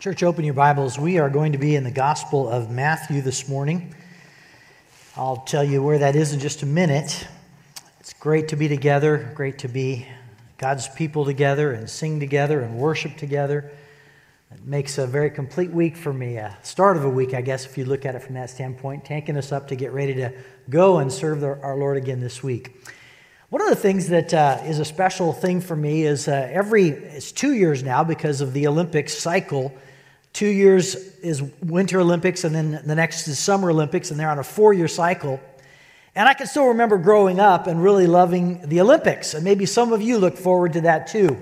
Church, open your Bibles. We are going to be in the Gospel of Matthew this morning. I'll tell you where that is in just a minute. It's great to be together, great to be God's people together and sing together and worship together. It makes a very complete week for me. A start of a week, I guess, if you look at it from that standpoint, tanking us up to get ready to go and serve our Lord again this week. One of the things that uh, is a special thing for me is uh, every, it's two years now because of the Olympic cycle. Two years is Winter Olympics, and then the next is Summer Olympics, and they're on a four year cycle. And I can still remember growing up and really loving the Olympics, and maybe some of you look forward to that too.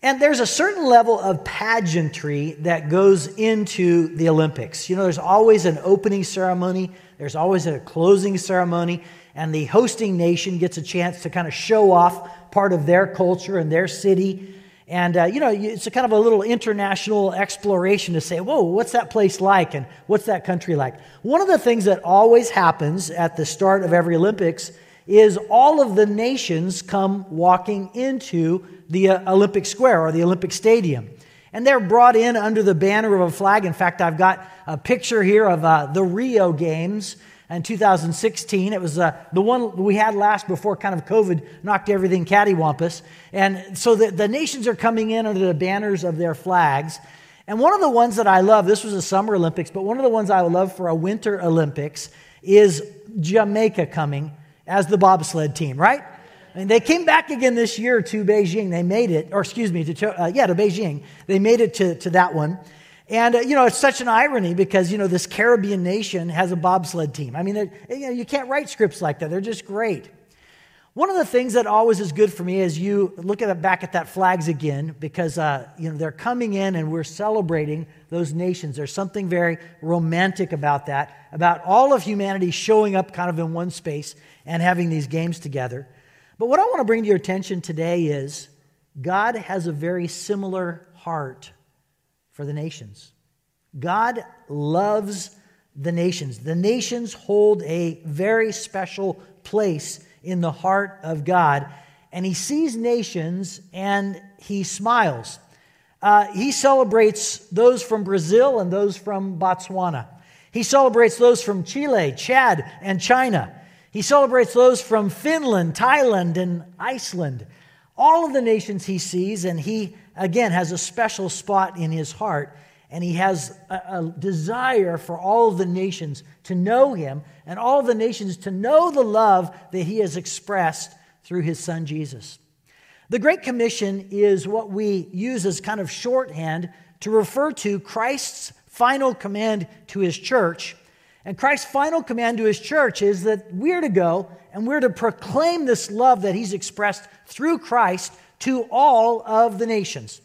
And there's a certain level of pageantry that goes into the Olympics. You know, there's always an opening ceremony, there's always a closing ceremony, and the hosting nation gets a chance to kind of show off part of their culture and their city. And, uh, you know, it's a kind of a little international exploration to say, whoa, what's that place like? And what's that country like? One of the things that always happens at the start of every Olympics is all of the nations come walking into the uh, Olympic Square or the Olympic Stadium. And they're brought in under the banner of a flag. In fact, I've got a picture here of uh, the Rio Games in 2016. It was uh, the one we had last before kind of COVID knocked everything cattywampus. And so the, the nations are coming in under the banners of their flags. And one of the ones that I love, this was a Summer Olympics, but one of the ones I love for a Winter Olympics is Jamaica coming as the bobsled team, right? And they came back again this year to Beijing. They made it, or excuse me, to, uh, yeah, to Beijing. They made it to, to that one. And, uh, you know, it's such an irony because, you know, this Caribbean nation has a bobsled team. I mean, you, know, you can't write scripts like that. They're just great. One of the things that always is good for me is you look at back at that flags again because, uh, you know, they're coming in and we're celebrating those nations. There's something very romantic about that, about all of humanity showing up kind of in one space and having these games together. But what I want to bring to your attention today is God has a very similar heart for the nations. God loves the nations. The nations hold a very special place in the heart of God. And he sees nations and he smiles. Uh, he celebrates those from Brazil and those from Botswana. He celebrates those from Chile, Chad, and China. He celebrates those from Finland, Thailand, and Iceland. All of the nations he sees, and he again, has a special spot in his heart, and he has a, a, desire for all the nations to know him and all the nations to know the love that he has expressed through his son Jesus. The Great Commission is what we use as kind of shorthand to refer to Christ's final command to his church. And Christ's final command to his church is that we're to go and we're to proclaim this love that he's expressed through Christ to all of the nations.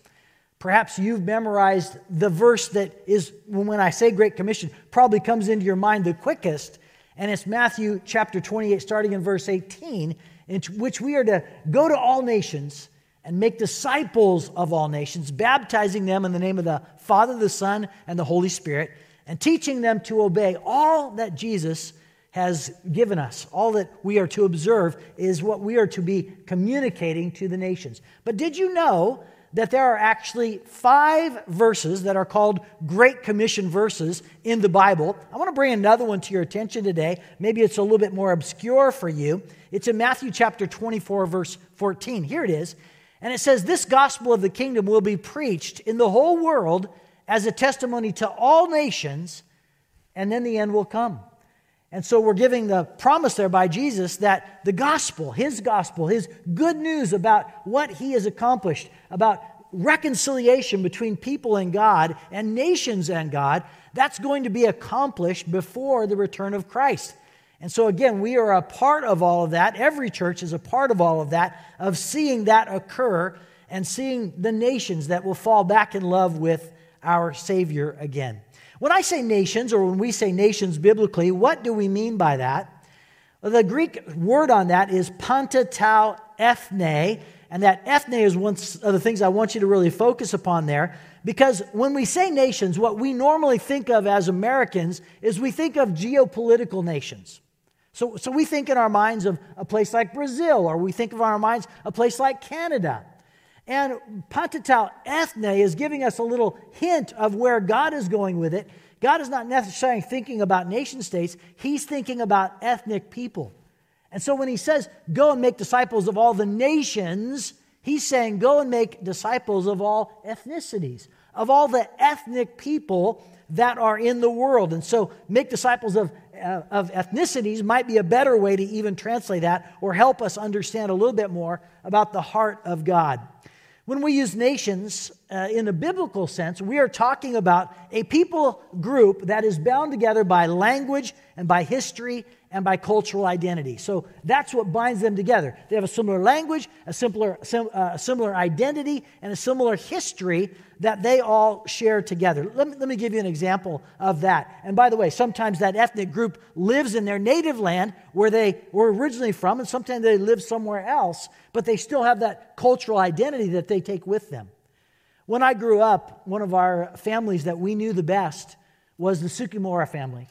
Perhaps you've memorized the verse that is, when I say Great Commission, probably comes into your mind the quickest, and it's Matthew chapter 28, starting in verse 18, in which we are to go to all nations and make disciples of all nations, baptizing them in the name of the Father, the Son, and the Holy Spirit, and teaching them to obey all that Jesus has given us. All that we are to observe is what we are to be communicating to the nations. But did you know that there are actually five verses that are called Great Commission verses in the Bible? I want to bring another one to your attention today. Maybe it's a little bit more obscure for you. It's in Matthew chapter 24, verse 14. Here it is. And it says, This gospel of the kingdom will be preached in the whole world as a testimony to all nations, and then the end will come. And so we're giving the promise there by Jesus that the gospel, his gospel, his good news about what he has accomplished, about reconciliation between people and God and nations and God, that's going to be accomplished before the return of Christ. And so, again, we are a part of all of that. Every church is a part of all of that, of seeing that occur and seeing the nations that will fall back in love with our Savior again. When I say nations, or when we say nations biblically, what do we mean by that? Well, the Greek word on that is panta ta ethne, and that ethne is one of the things I want you to really focus upon there. Because when we say nations, what we normally think of as Americans is we think of geopolitical nations. So, so we think in our minds of a place like Brazil, or we think of our minds a place like Canada. And Panta ta ethne is giving us a little hint of where God is going with it. God is not necessarily thinking about nation states, He's thinking about ethnic people. And so when He says, go and make disciples of all the nations, He's saying, go and make disciples of all ethnicities, of all the ethnic people that are in the world. And so, make disciples of, uh, of ethnicities might be a better way to even translate that or help us understand a little bit more about the heart of God. When we use nations uh, in a biblical sense, we are talking about a people group that is bound together by language and by history and by cultural identity. So that's what binds them together. They have a similar language, a similar, sim, uh, similar identity, and a similar history that they all share together. Let me, let me give you an example of that. And by the way, sometimes that ethnic group lives in their native land where they were originally from, and sometimes they live somewhere else, but they still have that cultural identity that they take with them. When I grew up, one of our families that we knew the best was the Sukimura family.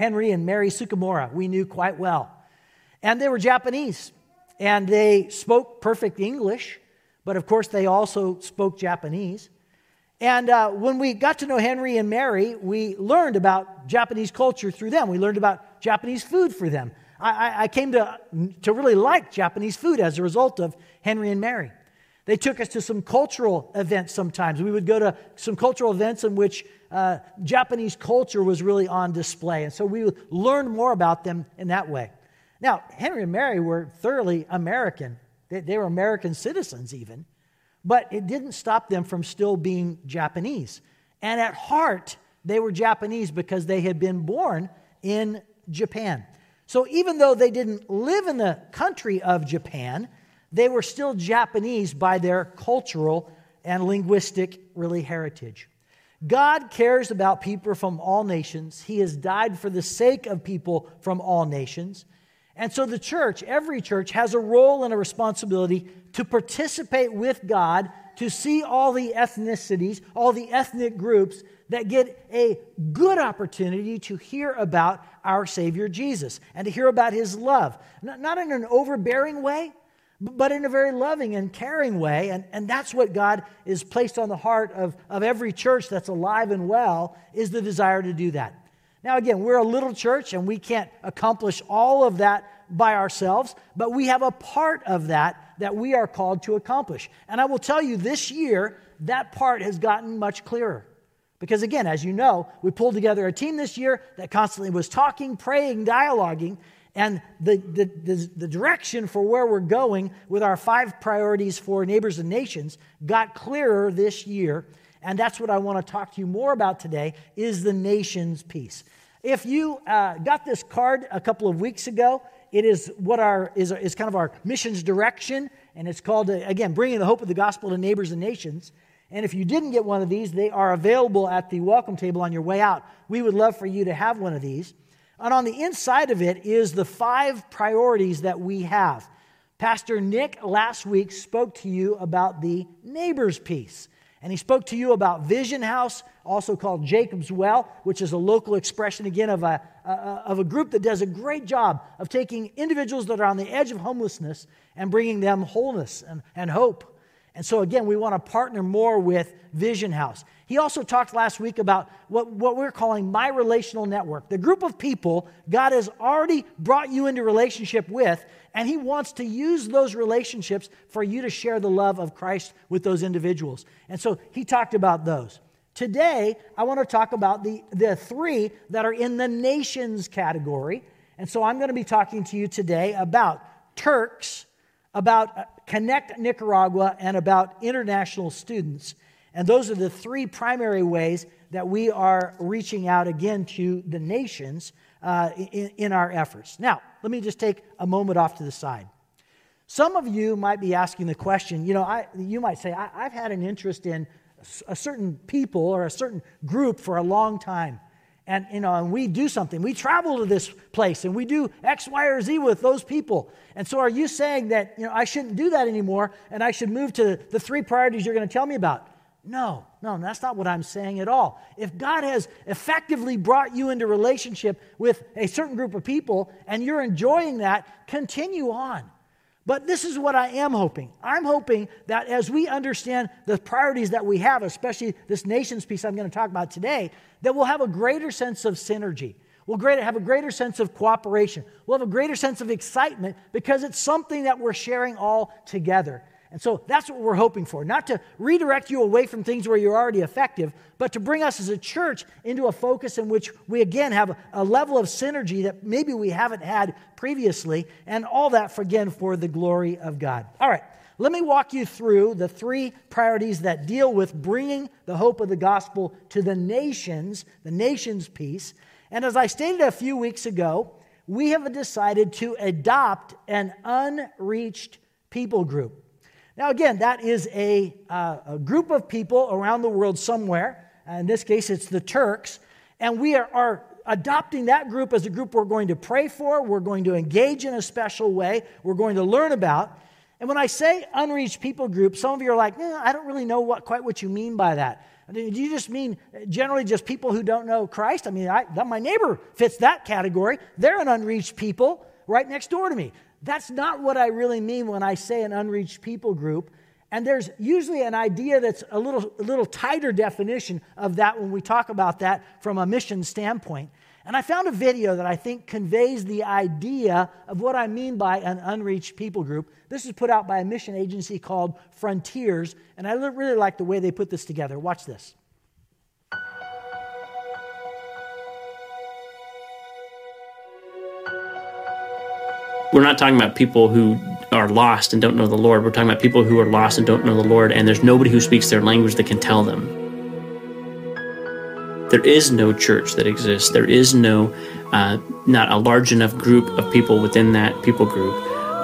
Henry and Mary Sukimura, we knew quite well. And they were Japanese, and they spoke perfect English, but of course they also spoke Japanese. And uh, when we got to know Henry and Mary, we learned about Japanese culture through them. We learned about Japanese food for them. I, I came to, to really like Japanese food as a result of Henry and Mary. They took us to some cultural events sometimes. We would go to some cultural events in which uh, Japanese culture was really on display. And so we learned more about them in that way. Now, Henry and Mary were thoroughly American, they, they were American citizens, even, but it didn't stop them from still being Japanese. And at heart, they were Japanese because they had been born in Japan. So even though they didn't live in the country of Japan, they were still Japanese by their cultural and linguistic really heritage. God cares about people from all nations. He has died for the sake of people from all nations. And so the church, every church, has a role and a responsibility to participate with God to see all the ethnicities, all the ethnic groups that get a good opportunity to hear about our Savior Jesus and to hear about His love. Not in an overbearing way, but in a very loving and caring way. And, and that's what God is placed on the heart of, of every church that's alive and well, is the desire to do that. Now, again, we're a little church and we can't accomplish all of that by ourselves, but we have a part of that that we are called to accomplish. And I will tell you, this year, that part has gotten much clearer. Because again, as you know, we pulled together a team this year that constantly was talking, praying, dialoguing, and the, the, the, the, direction for where we're going with our five priorities for neighbors and nations got clearer this year. And that's what I want to talk to you more about today is the nations piece. If you uh, got this card a couple of weeks ago, it is what our is, is kind of our missions direction, and it's called uh, again bringing the hope of the gospel to neighbors and nations. And if you didn't get one of these, they are available at the welcome table on your way out. We would love for you to have one of these. And on the inside of it is the five priorities that we have. Pastor Nick last week spoke to you about the neighbor's piece. And he spoke to you about Vision House, also called Jacob's Well, which is a local expression again of a, of a group that does a great job of taking individuals that are on the edge of homelessness and bringing them wholeness and, and hope. And so, again, we want to partner more with Vision House. He also talked last week about what, what we're calling my relational network, the group of people God has already brought you into relationship with, and He wants to use those relationships for you to share the love of Christ with those individuals. And so he talked about those. Today, I want to talk about the, the three that are in the nations category. And so I'm going to be talking to you today about Turks, about uh, Connect Nicaragua, and about international students. And those are the three primary ways that we are reaching out again to the nations uh, in, in our efforts. Now, let me just take a moment off to the side. Some of you might be asking the question, you know, I, you might say, I, I've had an interest in a certain people or a certain group for a long time. And, you know, and we do something. We travel to this place and we do X, Y, or Z with those people. And so are you saying that, you know, I shouldn't do that anymore and I should move to the three priorities you're going to tell me about? No, no, that's not what I'm saying at all. If God has effectively brought you into relationship with a certain group of people and you're enjoying that, continue on. But this is what I am hoping. I'm hoping that as we understand the priorities that we have, especially this nation's piece I'm going to talk about today, that we'll have a greater sense of synergy. We'll have a greater sense of cooperation. We'll have a greater sense of excitement because it's something that we're sharing all together. And so that's what we're hoping for. Not to redirect you away from things where you're already effective, but to bring us as a church into a focus in which we again have a level of synergy that maybe we haven't had previously, and all that, for, again, for the glory of God. All right, let me walk you through the three priorities that deal with bringing the hope of the gospel to the nations, the nations piece. And as I stated a few weeks ago, we have decided to adopt an unreached people group. Now, again, that is a, uh, a group of people around the world somewhere. In this case, it's the Turks. And we are, are adopting that group as a group we're going to pray for, we're going to engage in a special way, we're going to learn about. And when I say unreached people group, some of you are like, eh, I don't really know what, quite what you mean by that. Do you just mean generally just people who don't know Christ? I mean, I, my neighbor fits that category. They're an unreached people right next door to me. That's not what I really mean when I say an unreached people group. And there's usually an idea that's a little, a little tighter definition of that when we talk about that from a mission standpoint. And I found a video that I think conveys the idea of what I mean by an unreached people group. This is put out by a mission agency called Frontiers, and I really like the way they put this together. Watch this. We're not talking about people who are lost and don't know the Lord. We're talking about people who are lost and don't know the Lord, and there's nobody who speaks their language that can tell them. There is no church that exists. There is no, uh, not a large enough group of people within that people group,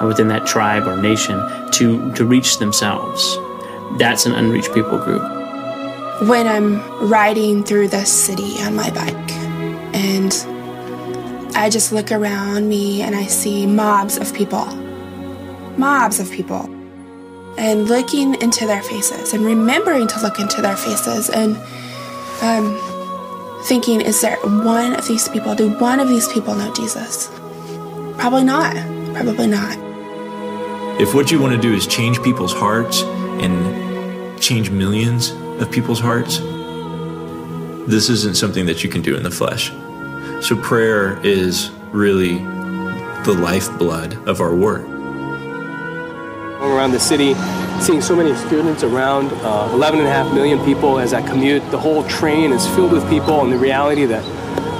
uh, within that tribe or nation, to to reach themselves. That's an unreached people group. When I'm riding through the city on my bike, and I just look around me and I see mobs of people. Mobs of people. And looking into their faces and remembering to look into their faces and um, thinking, is there one of these people? Do one of these people know Jesus? Probably not. Probably not. If what you want to do is change people's hearts and change millions of people's hearts, this isn't something that you can do in the flesh. So prayer is really the lifeblood of our work. Around the city, seeing so many students around, uh, 11.5 million people as I commute. The whole train is filled with people, and the reality that,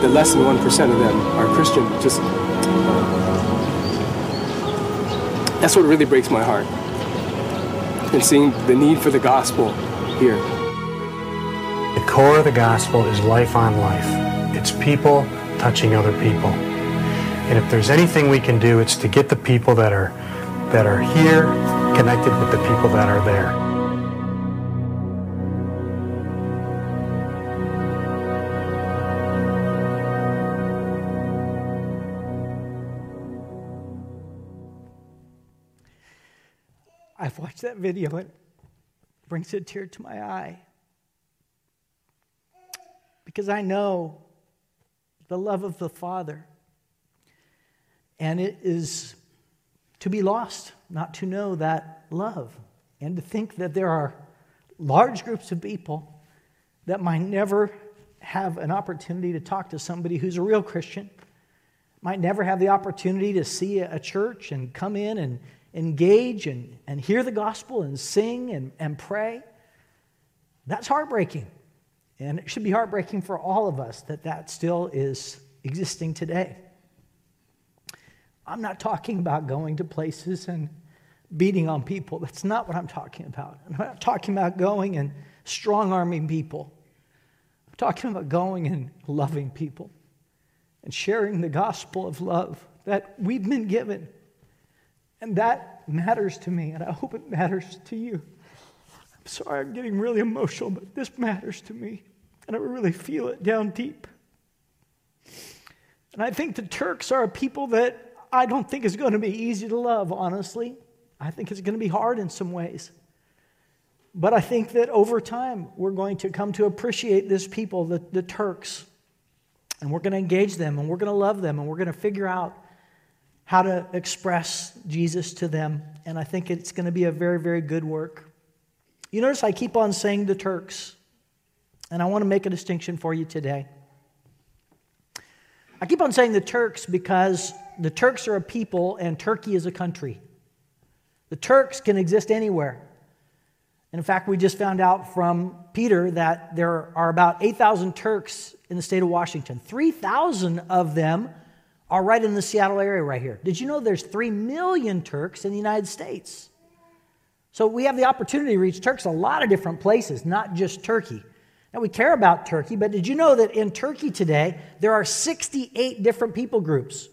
that less than 1% of them are Christian. Just that's what really breaks my heart. And seeing the need for the gospel here. The core of the gospel is life on life. It's people touching other people. And if there's anything we can do, it's to get the people that are that are here connected with the people that are there. I've watched that video it brings a tear to my eye. Because I know the love of the Father. And it is to be lost not to know that love and to think that there are large groups of people that might never have an opportunity to talk to somebody who's a real Christian, might never have the opportunity to see a church and come in and engage and, and hear the gospel and sing and, and pray. That's heartbreaking. And it should be heartbreaking for all of us that that still is existing today. I'm not talking about going to places and beating on people. That's not what I'm talking about. I'm not talking about going and strong arming people. I'm talking about going and loving people and sharing the gospel of love that we've been given. And that matters to me, and I hope it matters to you. Sorry, I'm getting really emotional, but this matters to me. And I really feel it down deep. And I think the Turks are a people that I don't think is going to be easy to love, honestly. I think it's going to be hard in some ways. But I think that over time, we're going to come to appreciate this people, the, the Turks. And we're going to engage them, and we're going to love them, and we're going to figure out how to express Jesus to them. And I think it's going to be a very, very good work. You notice I keep on saying the Turks, and I want to make a distinction for you today. I keep on saying the Turks because the Turks are a people and Turkey is a country. The Turks can exist anywhere. And in fact, we just found out from Peter that there are about 8,000 Turks in the state of Washington. 3,000 of them are right in the Seattle area right here. Did you know there's 3 million Turks in the United States? So we have the opportunity to reach Turks a lot of different places, not just Turkey. Now we care about Turkey, but did you know that in Turkey today there are 68 different people groups?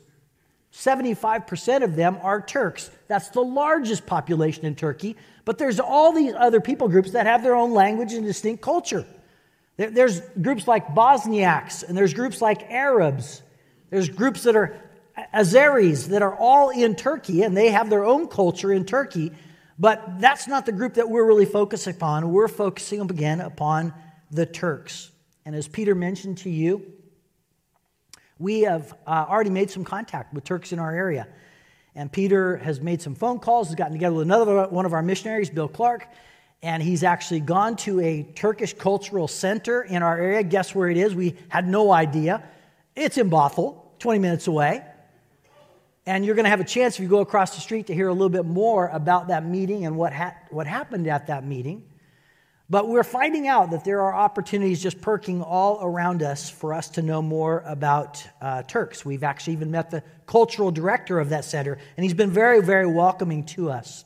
75% of them are Turks. That's the largest population in Turkey, but there's all these other people groups that have their own language and distinct culture. There's groups like Bosniaks, and there's groups like Arabs. There's groups that are Azeris that are all in Turkey, and they have their own culture in Turkey. But that's not the group that we're really focusing upon. We're focusing again upon the Turks. And as Peter mentioned to you, we have uh, already made some contact with Turks in our area. And Peter has made some phone calls, has gotten together with another one of our missionaries, Bill Clark, and he's actually gone to a Turkish cultural center in our area. Guess where it is? We had no idea. It's in Bothell, 20 minutes away. And you're going to have a chance if you go across the street to hear a little bit more about that meeting and what, ha- what happened at that meeting. But we're finding out that there are opportunities just perking all around us for us to know more about uh, Turks. We've actually even met the cultural director of that center, and he's been very, very welcoming to us.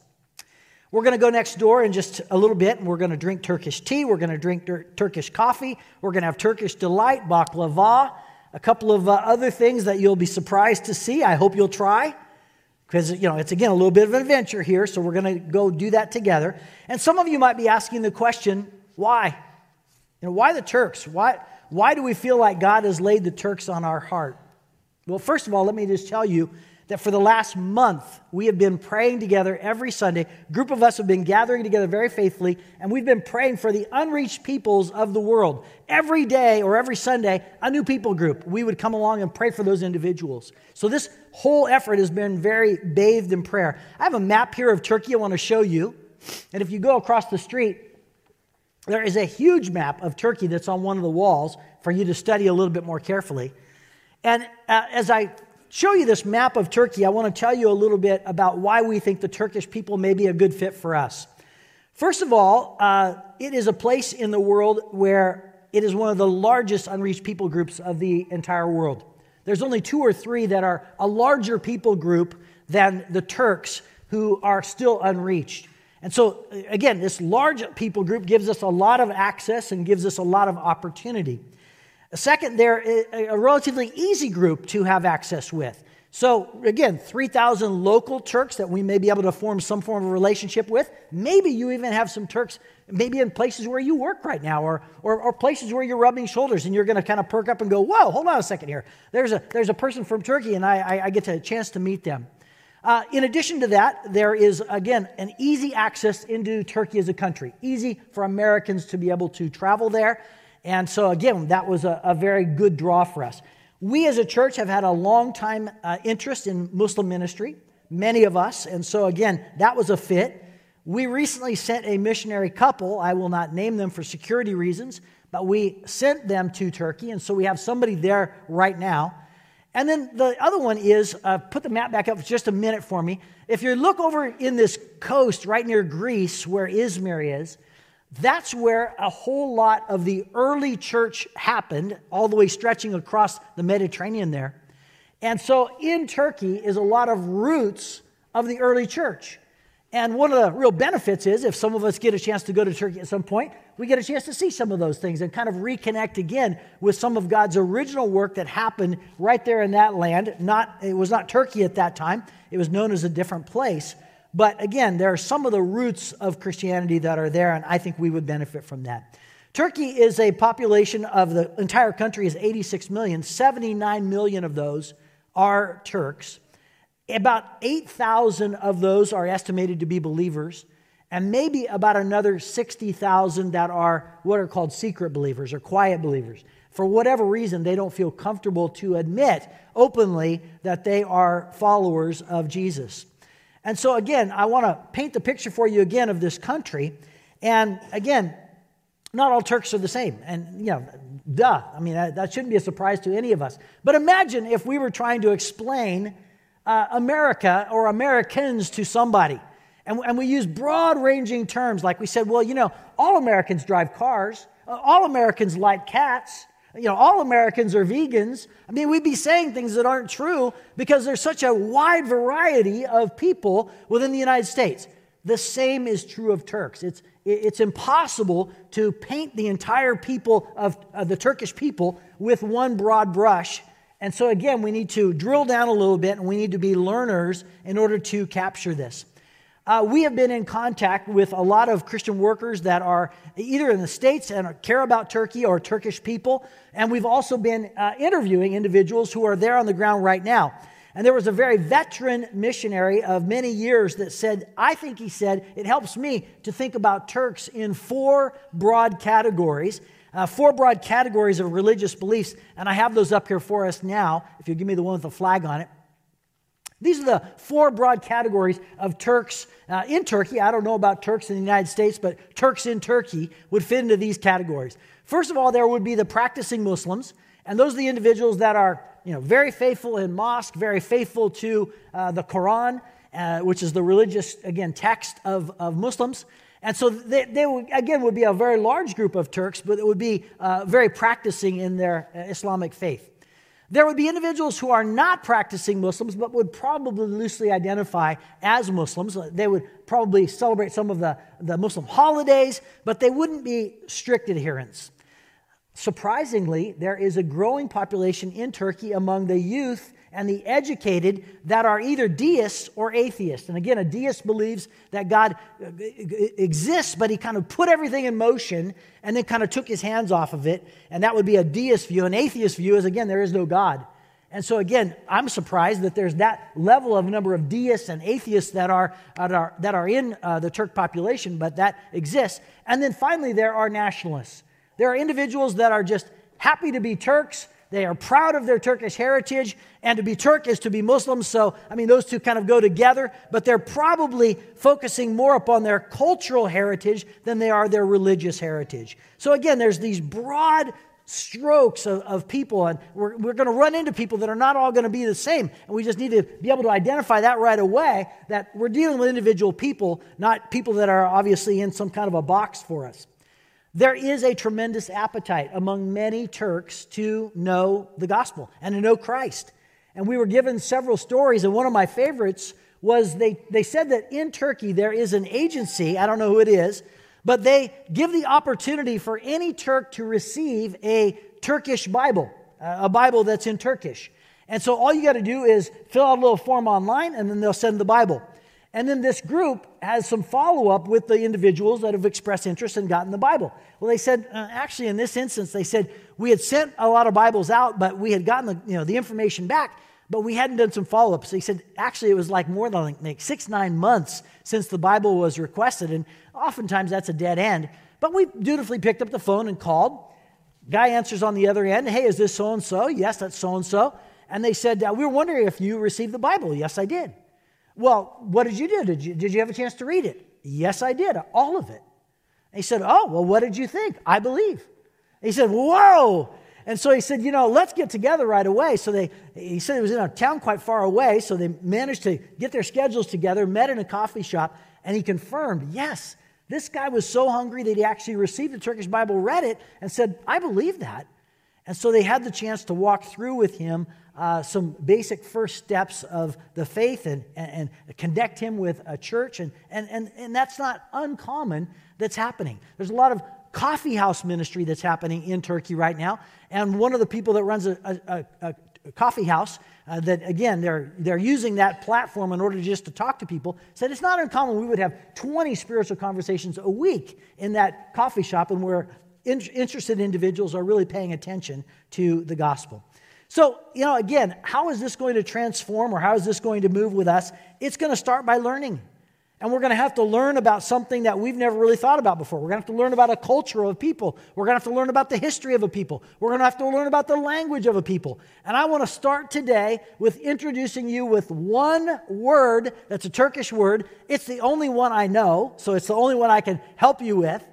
We're going to go next door in just a little bit, and we're going to drink Turkish tea. We're going to drink tur- Turkish coffee. We're going to have Turkish delight, baklava, a couple of uh, other things that you'll be surprised to see. I hope you'll try because you know it's again a little bit of an adventure here so we're going to go do that together. And some of you might be asking the question why? You know why the turks? Why why do we feel like god has laid the turks on our heart? Well first of all let me just tell you that for the last month we have been praying together every Sunday. A group of us have been gathering together very faithfully, and we've been praying for the unreached peoples of the world. Every day or every Sunday, a new people group. We would come along and pray for those individuals. So this whole effort has been very bathed in prayer. I have a map here of Turkey I want to show you. And if you go across the street, there is a huge map of Turkey that's on one of the walls for you to study a little bit more carefully. And uh, as I show you this map of Turkey, I want to tell you a little bit about why we think the Turkish people may be a good fit for us. First of all, uh, it is a place in the world where it is one of the largest unreached people groups of the entire world. There's only two or three that are a larger people group than the Turks who are still unreached. And so, again, this large people group gives us a lot of access and gives us a lot of opportunity. Second, they're a relatively easy group to have access with. So, again, 3,000 local Turks that we may be able to form some form of relationship with. Maybe you even have some Turks, maybe in places where you work right now, or, or, or places where you're rubbing shoulders and you're going to kind of perk up and go, Whoa, hold on a second here. There's a, there's a person from Turkey, and I, I, I get a chance to meet them. Uh, in addition to that, there is, again, an easy access into Turkey as a country. Easy for Americans to be able to travel there. And so, again, that was a, a very good draw for us. We as a church have had a long time uh, interest in Muslim ministry, many of us. And so, again, that was a fit. We recently sent a missionary couple. I will not name them for security reasons, but we sent them to Turkey. And so we have somebody there right now. And then the other one is uh, put the map back up for just a minute for me. If you look over in this coast right near Greece, where Izmir is, that's where a whole lot of the early church happened, all the way stretching across the Mediterranean there. And so in Turkey is a lot of roots of the early church. And one of the real benefits is if some of us get a chance to go to Turkey at some point, we get a chance to see some of those things and kind of reconnect again with some of God's original work that happened right there in that land. Not, it was not Turkey at that time, it was known as a different place. But again, there are some of the roots of Christianity that are there, and I think we would benefit from that. Turkey is a population of the entire country is 86 million. 79 million of those are Turks. About 8,000 of those are estimated to be believers. and maybe about another 60,000 that are what are called secret believers or quiet believers. For whatever reason, they don't feel comfortable to admit openly that they are followers of Jesus. And so, again, I want to paint the picture for you again of this country. And again, not all Turks are the same. And, you know, duh. I mean, that, that shouldn't be a surprise to any of us. But imagine if we were trying to explain uh, America or Americans to somebody. And, and we use broad ranging terms like we said, well, you know, all Americans drive cars, uh, all Americans like cats. You know, all Americans are vegans. I mean, we'd be saying things that aren't true because there's such a wide variety of people within the United States. The same is true of Turks. It's, it's impossible to paint the entire people of, of the Turkish people with one broad brush. And so, again, we need to drill down a little bit and we need to be learners in order to capture this. Uh, we have been in contact with a lot of Christian workers that are either in the States and care about Turkey or Turkish people. And we've also been uh, interviewing individuals who are there on the ground right now. And there was a very veteran missionary of many years that said, I think he said, it helps me to think about Turks in four broad categories. Uh, four broad categories of religious beliefs, and I have those up here for us now. If you give me the one with the flag on it. These are the four broad categories of Turks uh, in Turkey. I don't know about Turks in the United States, but Turks in Turkey would fit into these categories. First of all, there would be the practicing Muslims, and those are the individuals that are you know, very faithful in mosque, very faithful to uh, the Quran, uh, which is the religious, again, text of, of Muslims. And so they, they would, again, would be a very large group of Turks, but it would be uh, very practicing in their uh, Islamic faith. There would be individuals who are not practicing Muslims, but would probably loosely identify as Muslims. They would probably celebrate some of the, the Muslim holidays, but they wouldn't be strict adherents. Surprisingly, there is a growing population in Turkey among the youth and the educated that are either deists or atheists. And again, a deist believes that God exists, but he kind of put everything in motion and then kind of took his hands off of it. And that would be a deist view. An atheist view is, again, there is no God. And so, again, I'm surprised that there's that level of number of deists and atheists that are, that are, that are in uh, the Turk population, but that exists. And then finally, there are nationalists. There are individuals that are just happy to be Turks they are proud of their Turkish heritage, and to be Turk is to be Muslim. So, I mean, those two kind of go together, but they're probably focusing more upon their cultural heritage than they are their religious heritage. So, again, there's these broad strokes of, of people, and we're, we're going to run into people that are not all going to be the same. And we just need to be able to identify that right away that we're dealing with individual people, not people that are obviously in some kind of a box for us. There is a tremendous appetite among many Turks to know the gospel and to know Christ. And we were given several stories, and one of my favorites was they, they said that in Turkey there is an agency, I don't know who it is, but they give the opportunity for any Turk to receive a Turkish Bible, a Bible that's in Turkish. And so all you got to do is fill out a little form online, and then they'll send the Bible. And then this group has some follow up with the individuals that have expressed interest and gotten the Bible. Well, they said, uh, actually, in this instance, they said, we had sent a lot of Bibles out, but we had gotten the, you know, the information back, but we hadn't done some follow up. So said, actually, it was like more than like six, nine months since the Bible was requested. And oftentimes that's a dead end. But we dutifully picked up the phone and called. Guy answers on the other end, hey, is this so and so? Yes, that's so and so. And they said, uh, we were wondering if you received the Bible. Yes, I did. Well, what did you do? Did you, did you have a chance to read it? Yes, I did, all of it. And he said, Oh, well, what did you think? I believe. he said, Whoa. And so he said, You know, let's get together right away. So they, he said it was in a town quite far away. So they managed to get their schedules together, met in a coffee shop, and he confirmed, Yes, this guy was so hungry that he actually received the Turkish Bible, read it, and said, I believe that. And so they had the chance to walk through with him uh, some basic first steps of the faith and, and, and, connect him with a church. And, and, and, and that's not uncommon that's happening. There's a lot of coffee house ministry that's happening in Turkey right now. And one of the people that runs a, a, a, a coffee house, uh, that again, they're, they're using that platform in order just to talk to people, said it's not uncommon we would have 20 spiritual conversations a week in that coffee shop and where in, interested individuals are really paying attention to the gospel. So, you know, again, how is this going to transform or how is this going to move with us? It's going to start by learning. And we're going to have to learn about something that we've never really thought about before. We're going to have to learn about a culture of people. We're going to have to learn about the history of a people. We're going to have to learn about the language of a people. And I want to start today with introducing you with one word that's a Turkish word. It's the only one I know, so it's the only one I can help you with.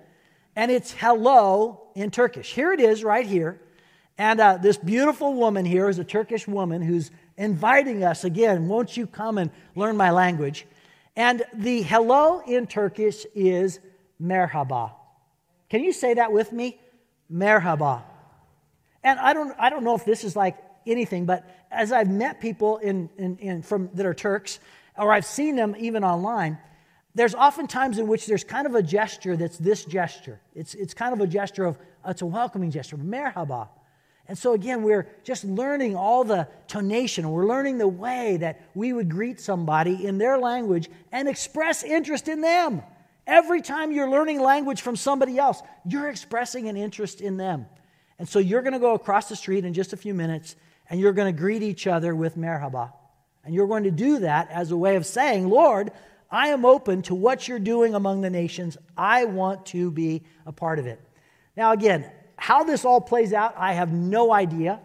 And it's hello in Turkish. Here it is right here. And uh, this beautiful woman here is a Turkish woman who's inviting us again, won't you come and learn my language? And the hello in Turkish is merhaba. Can you say that with me? Merhaba. And I don't, I don't know if this is like anything, but as I've met people in, in, in, from, that are Turks, or I've seen them even online, there's often times in which there's kind of a gesture that's this gesture. It's, it's kind of a gesture of, it's a welcoming gesture, merhaba. And so, again, we're just learning all the tonation. We're learning the way that we would greet somebody in their language and express interest in them. Every time you're learning language from somebody else, you're expressing an interest in them. And so, you're going to go across the street in just a few minutes and you're going to greet each other with merhaba. And you're going to do that as a way of saying, Lord, I am open to what you're doing among the nations. I want to be a part of it. Now, again, how this all plays out, I have no idea.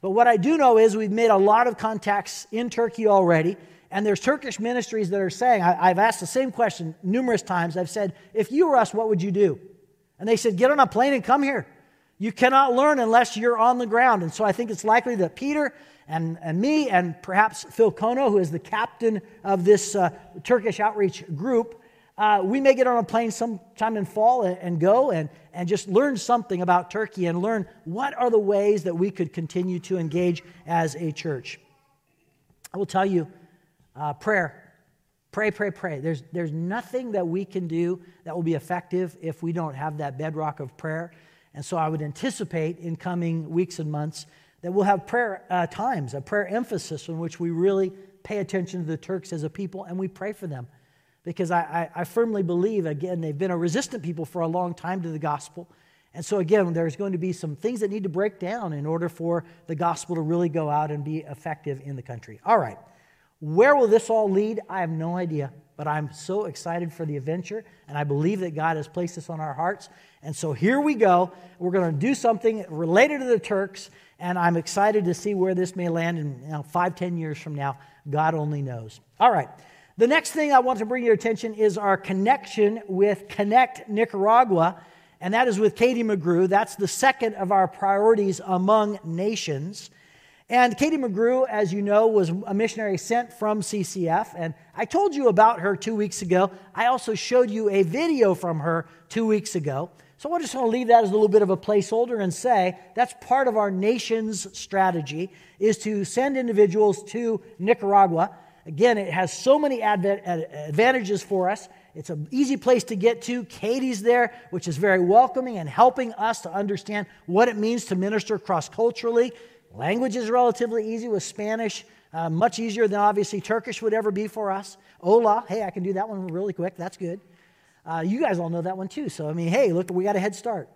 But what I do know is we've made a lot of contacts in Turkey already. And there's Turkish ministries that are saying, I, have asked the same question numerous times. I've said, if you were us, what would you do? And they said, get on a plane and come here. You cannot learn unless you're on the ground. And so I think it's likely that Peter and, and me and perhaps Phil Kono, who is the captain of this uh, Turkish outreach group, uh, we may get on a plane sometime in fall and, and, go and, and just learn something about Turkey and learn what are the ways that we could continue to engage as a church. I will tell you uh, prayer. Pray, pray, pray. There's, there's nothing that we can do that will be effective if we don't have that bedrock of prayer. And so I would anticipate in coming weeks and months that we'll have prayer uh, times, a prayer emphasis in which we really pay attention to the Turks as a people and we pray for them because I, I, I, firmly believe, again, they've been a resistant people for a long time to the gospel. And so, again, there's going to be some things that need to break down in order for the gospel to really go out and be effective in the country. All right. Where will this all lead? I have no idea. But I'm so excited for the adventure, and I believe that God has placed this on our hearts. And so here we go. We're going to do something related to the Turks, and I'm excited to see where this may land in you know, five, ten years from now. God only knows. All right. The next thing I want to bring your attention is our connection with Connect Nicaragua, and that is with Katie McGrew. That's the second of our priorities among nations. And Katie McGrew, as you know, was a missionary sent from CCF. And I told you about her two weeks ago. I also showed you a video from her two weeks ago. So I just want to leave that as a little bit of a placeholder and say that's part of our nation's strategy is to send individuals to Nicaragua Again, it has so many advantages for us. It's an easy place to get to. Katie's there, which is very welcoming and helping us to understand what it means to minister cross culturally. Language is relatively easy with Spanish, uh, much easier than obviously Turkish would ever be for us. Hola, hey, I can do that one really quick. That's good. Uh, you guys all know that one too. So, I mean, hey, look, we got a head start.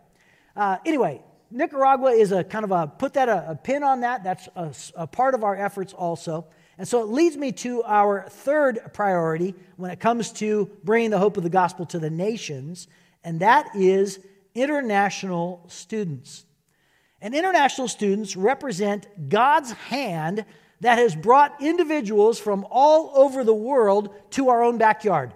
Uh, anyway, Nicaragua is a kind of a put that a, a pin on that. That's a, a part of our efforts also. And so it leads me to our third priority when it comes to bringing the hope of the gospel to the nations, and that is international students. And international students represent God's hand that has brought individuals from all over the world to our own backyard.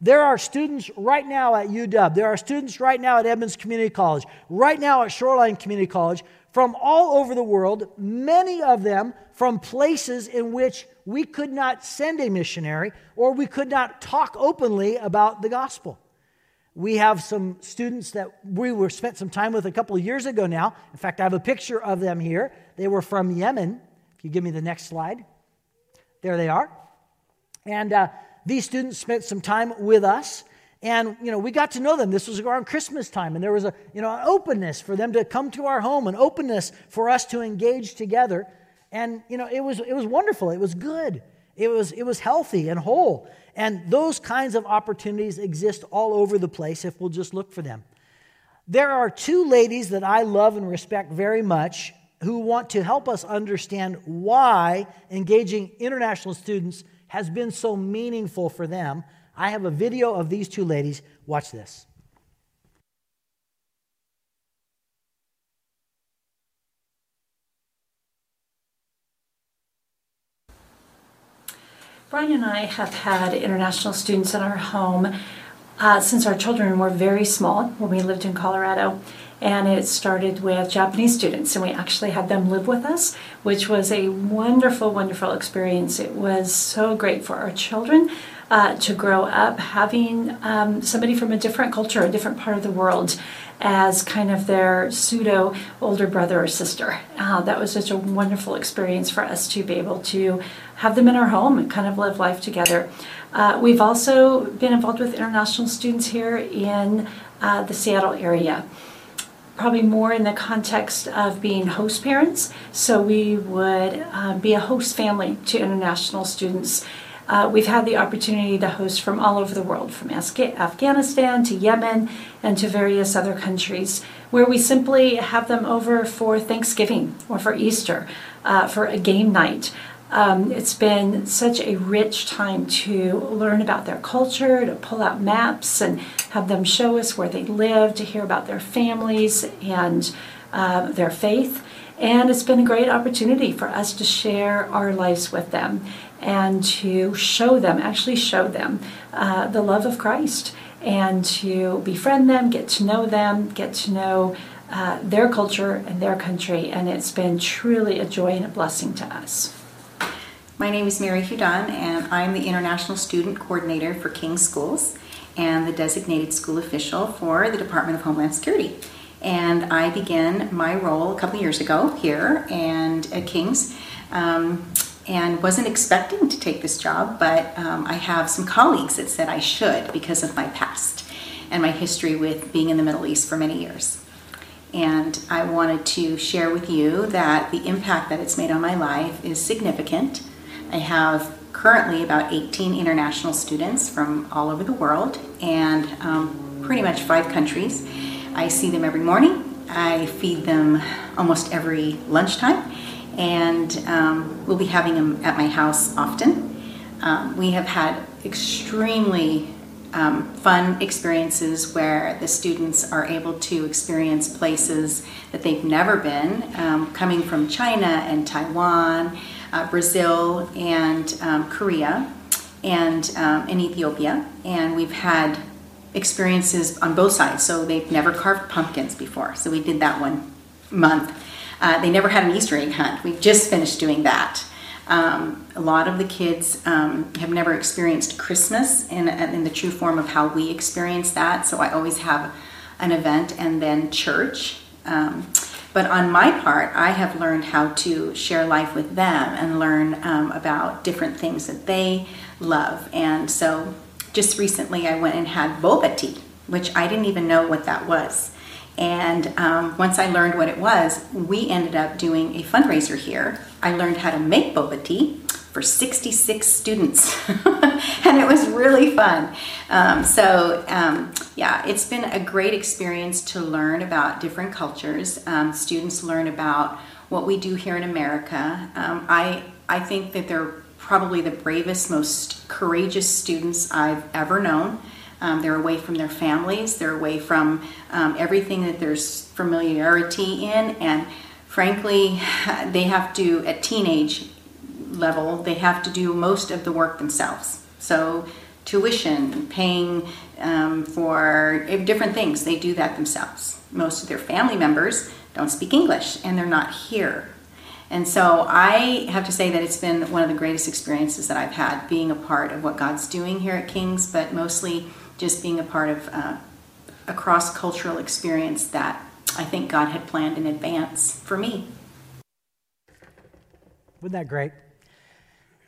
There are students right now at UW. There are students right now at Edmonds Community College, right now at Shoreline Community College, from all over the world, many of them from places in which we could not send a missionary or we could not talk openly about the gospel. We have some students that we were spent some time with a couple of years ago now. In fact, I have a picture of them here. They were from Yemen. If you give me the next slide, there they are. And uh, these students spent some time with us and, you know, we got to know them. This was around Christmas time, and there was a, you know, an openness for them to come to our home, an openness for us to engage together. And, you know, it was, it was wonderful. It was good. It was, it was healthy and whole. And those kinds of opportunities exist all over the place if we'll just look for them. There are two ladies that I love and respect very much who want to help us understand why engaging international students has been so meaningful for them. I have a video of these two ladies. Watch this. Brian and I have had international students in our home uh, since our children were very small when we lived in Colorado. And it started with Japanese students, and we actually had them live with us, which was a wonderful, wonderful experience. It was so great for our children uh, to grow up having um, somebody from a different culture, a different part of the world, as kind of their pseudo older brother or sister. Uh, that was such a wonderful experience for us to be able to have them in our home and kind of live life together. Uh, we've also been involved with international students here in uh, the Seattle area. Probably more in the context of being host parents. So we would uh, be a host family to international students uh, we've had the opportunity to host from all over the world, from Afghanistan to Yemen and to various other countries, where we simply have them over for Thanksgiving or for Easter, uh, for a game night. Um, it's been such a rich time to learn about their culture, to pull out maps and have them show us where they live, to hear about their families and uh, their faith. And it's been a great opportunity for us to share our lives with them and to show them, actually show them, uh, the love of Christ and to befriend them, get to know them, get to know uh, their culture and their country. And it's been truly a joy and a blessing to us. My name is Mary Hudon, and I'm the International Student Coordinator for King Schools and the designated school official for the Department of Homeland Security. And I began my role a couple years ago here and at King's. Um, and wasn't expecting to take this job, but um, I have some colleagues that said I should because of my past and my history with being in the Middle East for many years. And I wanted to share with you that the impact that it's made on my life is significant. I have currently about 18 international students from all over the world and um, pretty much five countries. I see them every morning. I feed them almost every lunchtime and um, we'll be having them at my house often. Um, we have had extremely um, fun experiences where the students are able to experience places that they've never been, um, coming from China and Taiwan, uh, Brazil, and um, Korea, and um, in Ethiopia. And we've had experiences on both sides. So they've never carved pumpkins before. So we did that one month. Uh, they never had an Easter egg hunt. We just finished doing that. Um, a lot of the kids um, have never experienced Christmas in, in the true form of how we experience that. So I always have an event and then church. Um, but on my part, I have learned how to share life with them and learn um, about different things that they love. And so just recently, I went and had boba tea, which I didn't even know what that was. And um, once I learned what it was, we ended up doing a fundraiser here. I learned how to make boba tea for 66 students, and it was really fun. Um, so, um, yeah, it's been a great experience to learn about different cultures. Um, students learn about what we do here in America. Um, I, I think that they're probably the bravest, most courageous students I've ever known. Um, they're away from their families, they're away from um, everything that there's familiarity in, and frankly, they have to, at teenage level, they have to do most of the work themselves. So, tuition, paying um, for different things, they do that themselves. Most of their family members don't speak English and they're not here. And so I have to say that it's been one of the greatest experiences that I've had being a part of what God's doing here at King's, but mostly just being a part of uh, a cross cultural experience that I think God had planned in advance for me. Wasn't that great?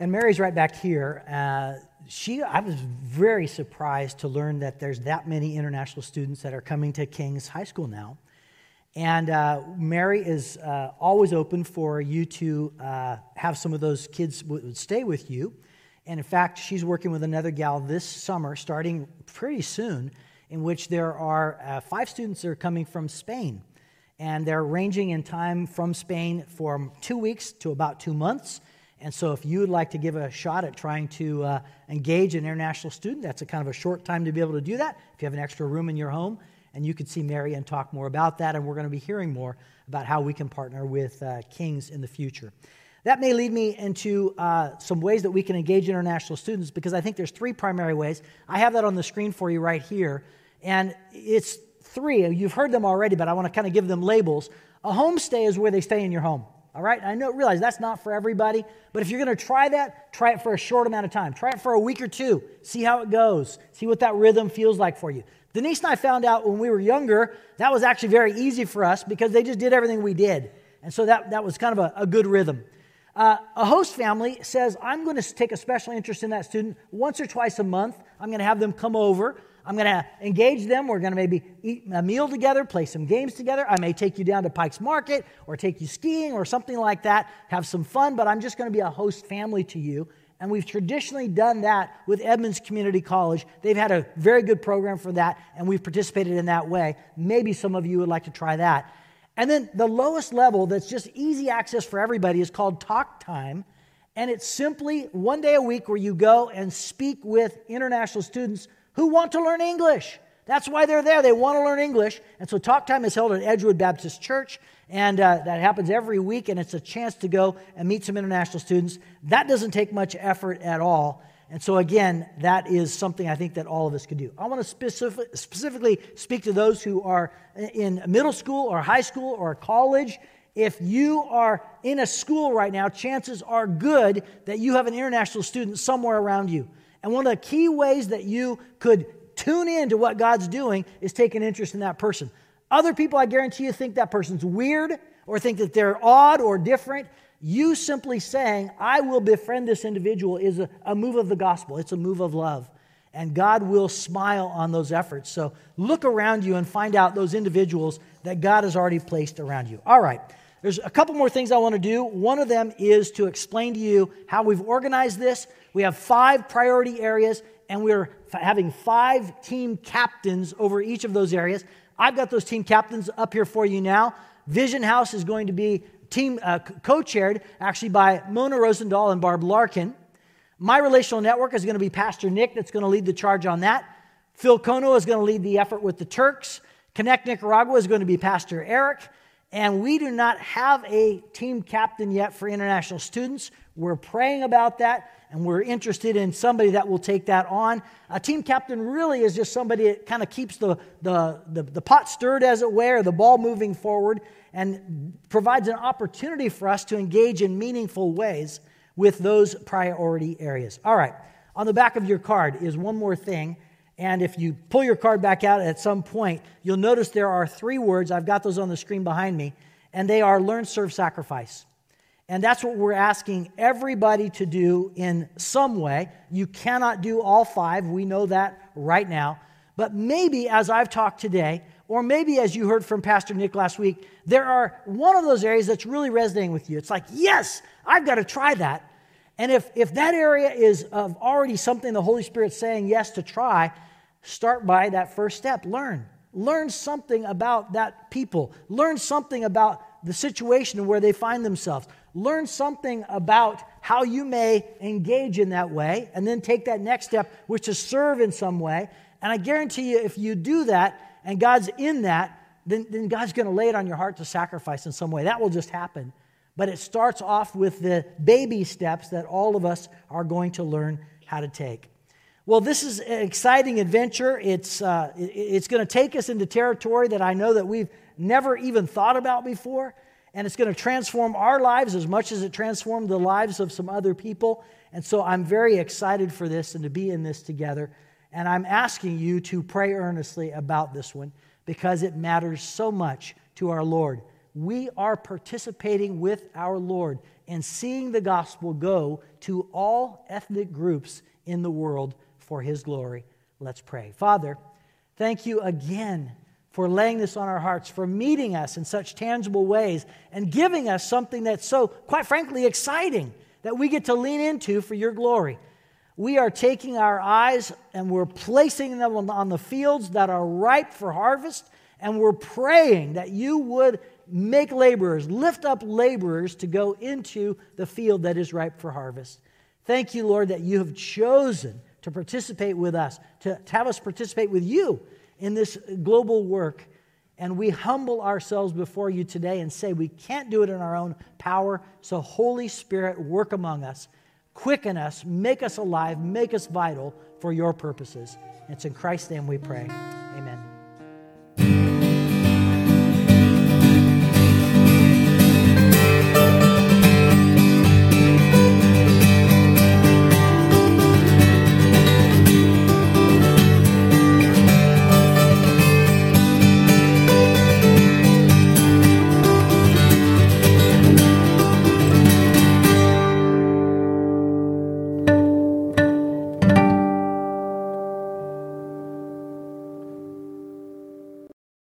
And Mary's right back here. Uh, she, I was very surprised to learn that there's that many international students that are coming to King's High School now. And uh, Mary is uh, always open for you to uh, have some of those kids w- stay with you. And in fact, she's working with another gal this summer, starting pretty soon, in which there are uh, five students that are coming from Spain. And they're ranging in time from Spain from two weeks to about two months. And so, if you would like to give a shot at trying to uh, engage an international student, that's a kind of a short time to be able to do that. If you have an extra room in your home, and you could see Mary and talk more about that. And we're going to be hearing more about how we can partner with uh, Kings in the future. That may lead me into uh, some ways that we can engage international students because I think there's three primary ways. I have that on the screen for you right here. And it's three. You've heard them already, but I want to kind of give them labels. A homestay is where they stay in your home. All right? I know realize that's not for everybody, but if you're going to try that, try it for a short amount of time. Try it for a week or two. See how it goes. See what that rhythm feels like for you. Denise and I found out when we were younger that was actually very easy for us because they just did everything we did. And so that, that was kind of a, a good rhythm. Uh, a host family says, I'm going to take a special interest in that student once or twice a month. I'm going to have them come over. I'm going to engage them. We're going to maybe eat a meal together, play some games together. I may take you down to Pike's Market or take you skiing or something like that, have some fun, but I'm just going to be a host family to you. And we've traditionally done that with Edmonds Community College. They've had a very good program for that, and we've participated in that way. Maybe some of you would like to try that. And then the lowest level that's just easy access for everybody is called Talk Time. And it's simply one day a week where you go and speak with international students who want to learn English. That's why they're there. They want to learn English. And so Talk Time is held at Edgewood Baptist Church. And uh, that happens every week, and it's a chance to go and meet some international students. That doesn't take much effort at all. And so, again, that is something I think that all of us could do. I want to specific, specifically speak to those who are in middle school or high school or college. If you are in a school right now, chances are good that you have an international student somewhere around you. And one of the key ways that you could tune in to what God's doing is take an interest in that person. Other people, I guarantee you, think that person's weird or think that they're odd or different. You simply saying, I will befriend this individual, is a, a, move of the gospel. It's a move of love. And God will smile on those efforts. So look around you and find out those individuals that God has already placed around you. All right. There's a couple more things I want to do. One of them is to explain to you how we've organized this. We have five priority areas, and we're having five team captains over each of those areas. I've got those team captains up here for you now. Vision House is going to be team uh, co-chaired actually by Mona Rosendahl and Barb Larkin. My relational network is going to be Pastor Nick that's going to lead the charge on that. Phil Kono is going to lead the effort with the Turks. Connect Nicaragua is going to be Pastor Eric. And we do not have a team captain yet for international students. We're praying about that, and we're interested in somebody that will take that on. A team captain really is just somebody that kind of keeps the, the, the, the pot stirred, as it were, the ball moving forward, and provides an opportunity for us to engage in meaningful ways with those priority areas. All right, on the back of your card is one more thing. And if you pull your card back out at some point, you'll notice there are three words. I've got those on the screen behind me, and they are learn, serve, sacrifice. And that's what we're asking everybody to do in some way. You cannot do all five. We know that right now. But maybe as I've talked today, or maybe as you heard from Pastor Nick last week, there are one of those areas that's really resonating with you. It's like, yes, I've got to try that. And if, if that area is of already something the Holy Spirit's saying yes to try, Start by that first step. Learn. Learn something about that people. Learn something about the situation where they find themselves. Learn something about how you may engage in that way, and then take that next step, which is serve in some way. And I guarantee you, if you do that and God's in that, then, then God's going to lay it on your heart to sacrifice in some way. That will just happen. But it starts off with the baby steps that all of us are going to learn how to take. Well, this is an exciting adventure. It's, uh, it's going to take us into territory that I know that we've never even thought about before. And it's going to transform our lives as much as it transformed the lives of some other people. And so I'm very excited for this and to be in this together. And I'm asking you to pray earnestly about this one because it matters so much to our Lord. We are participating with our Lord in seeing the gospel go to all ethnic groups in the world for His glory. Let's pray. Father, thank you again for laying this on our hearts, for meeting us in such tangible ways, and giving us something that's so, quite frankly, exciting that we get to lean into for your glory. We are taking our eyes and we're placing them on the fields that are ripe for harvest, and we're praying that you would make laborers, lift up laborers to go into the field that is ripe for harvest. Thank you, Lord, that you have chosen to participate with us, to, to have us participate with you in this global work. And we humble ourselves before you today and say we can't do it in our own power. So, Holy Spirit, work among us, quicken us, make us alive, make us vital for your purposes. It's in Christ's name we pray. Amen.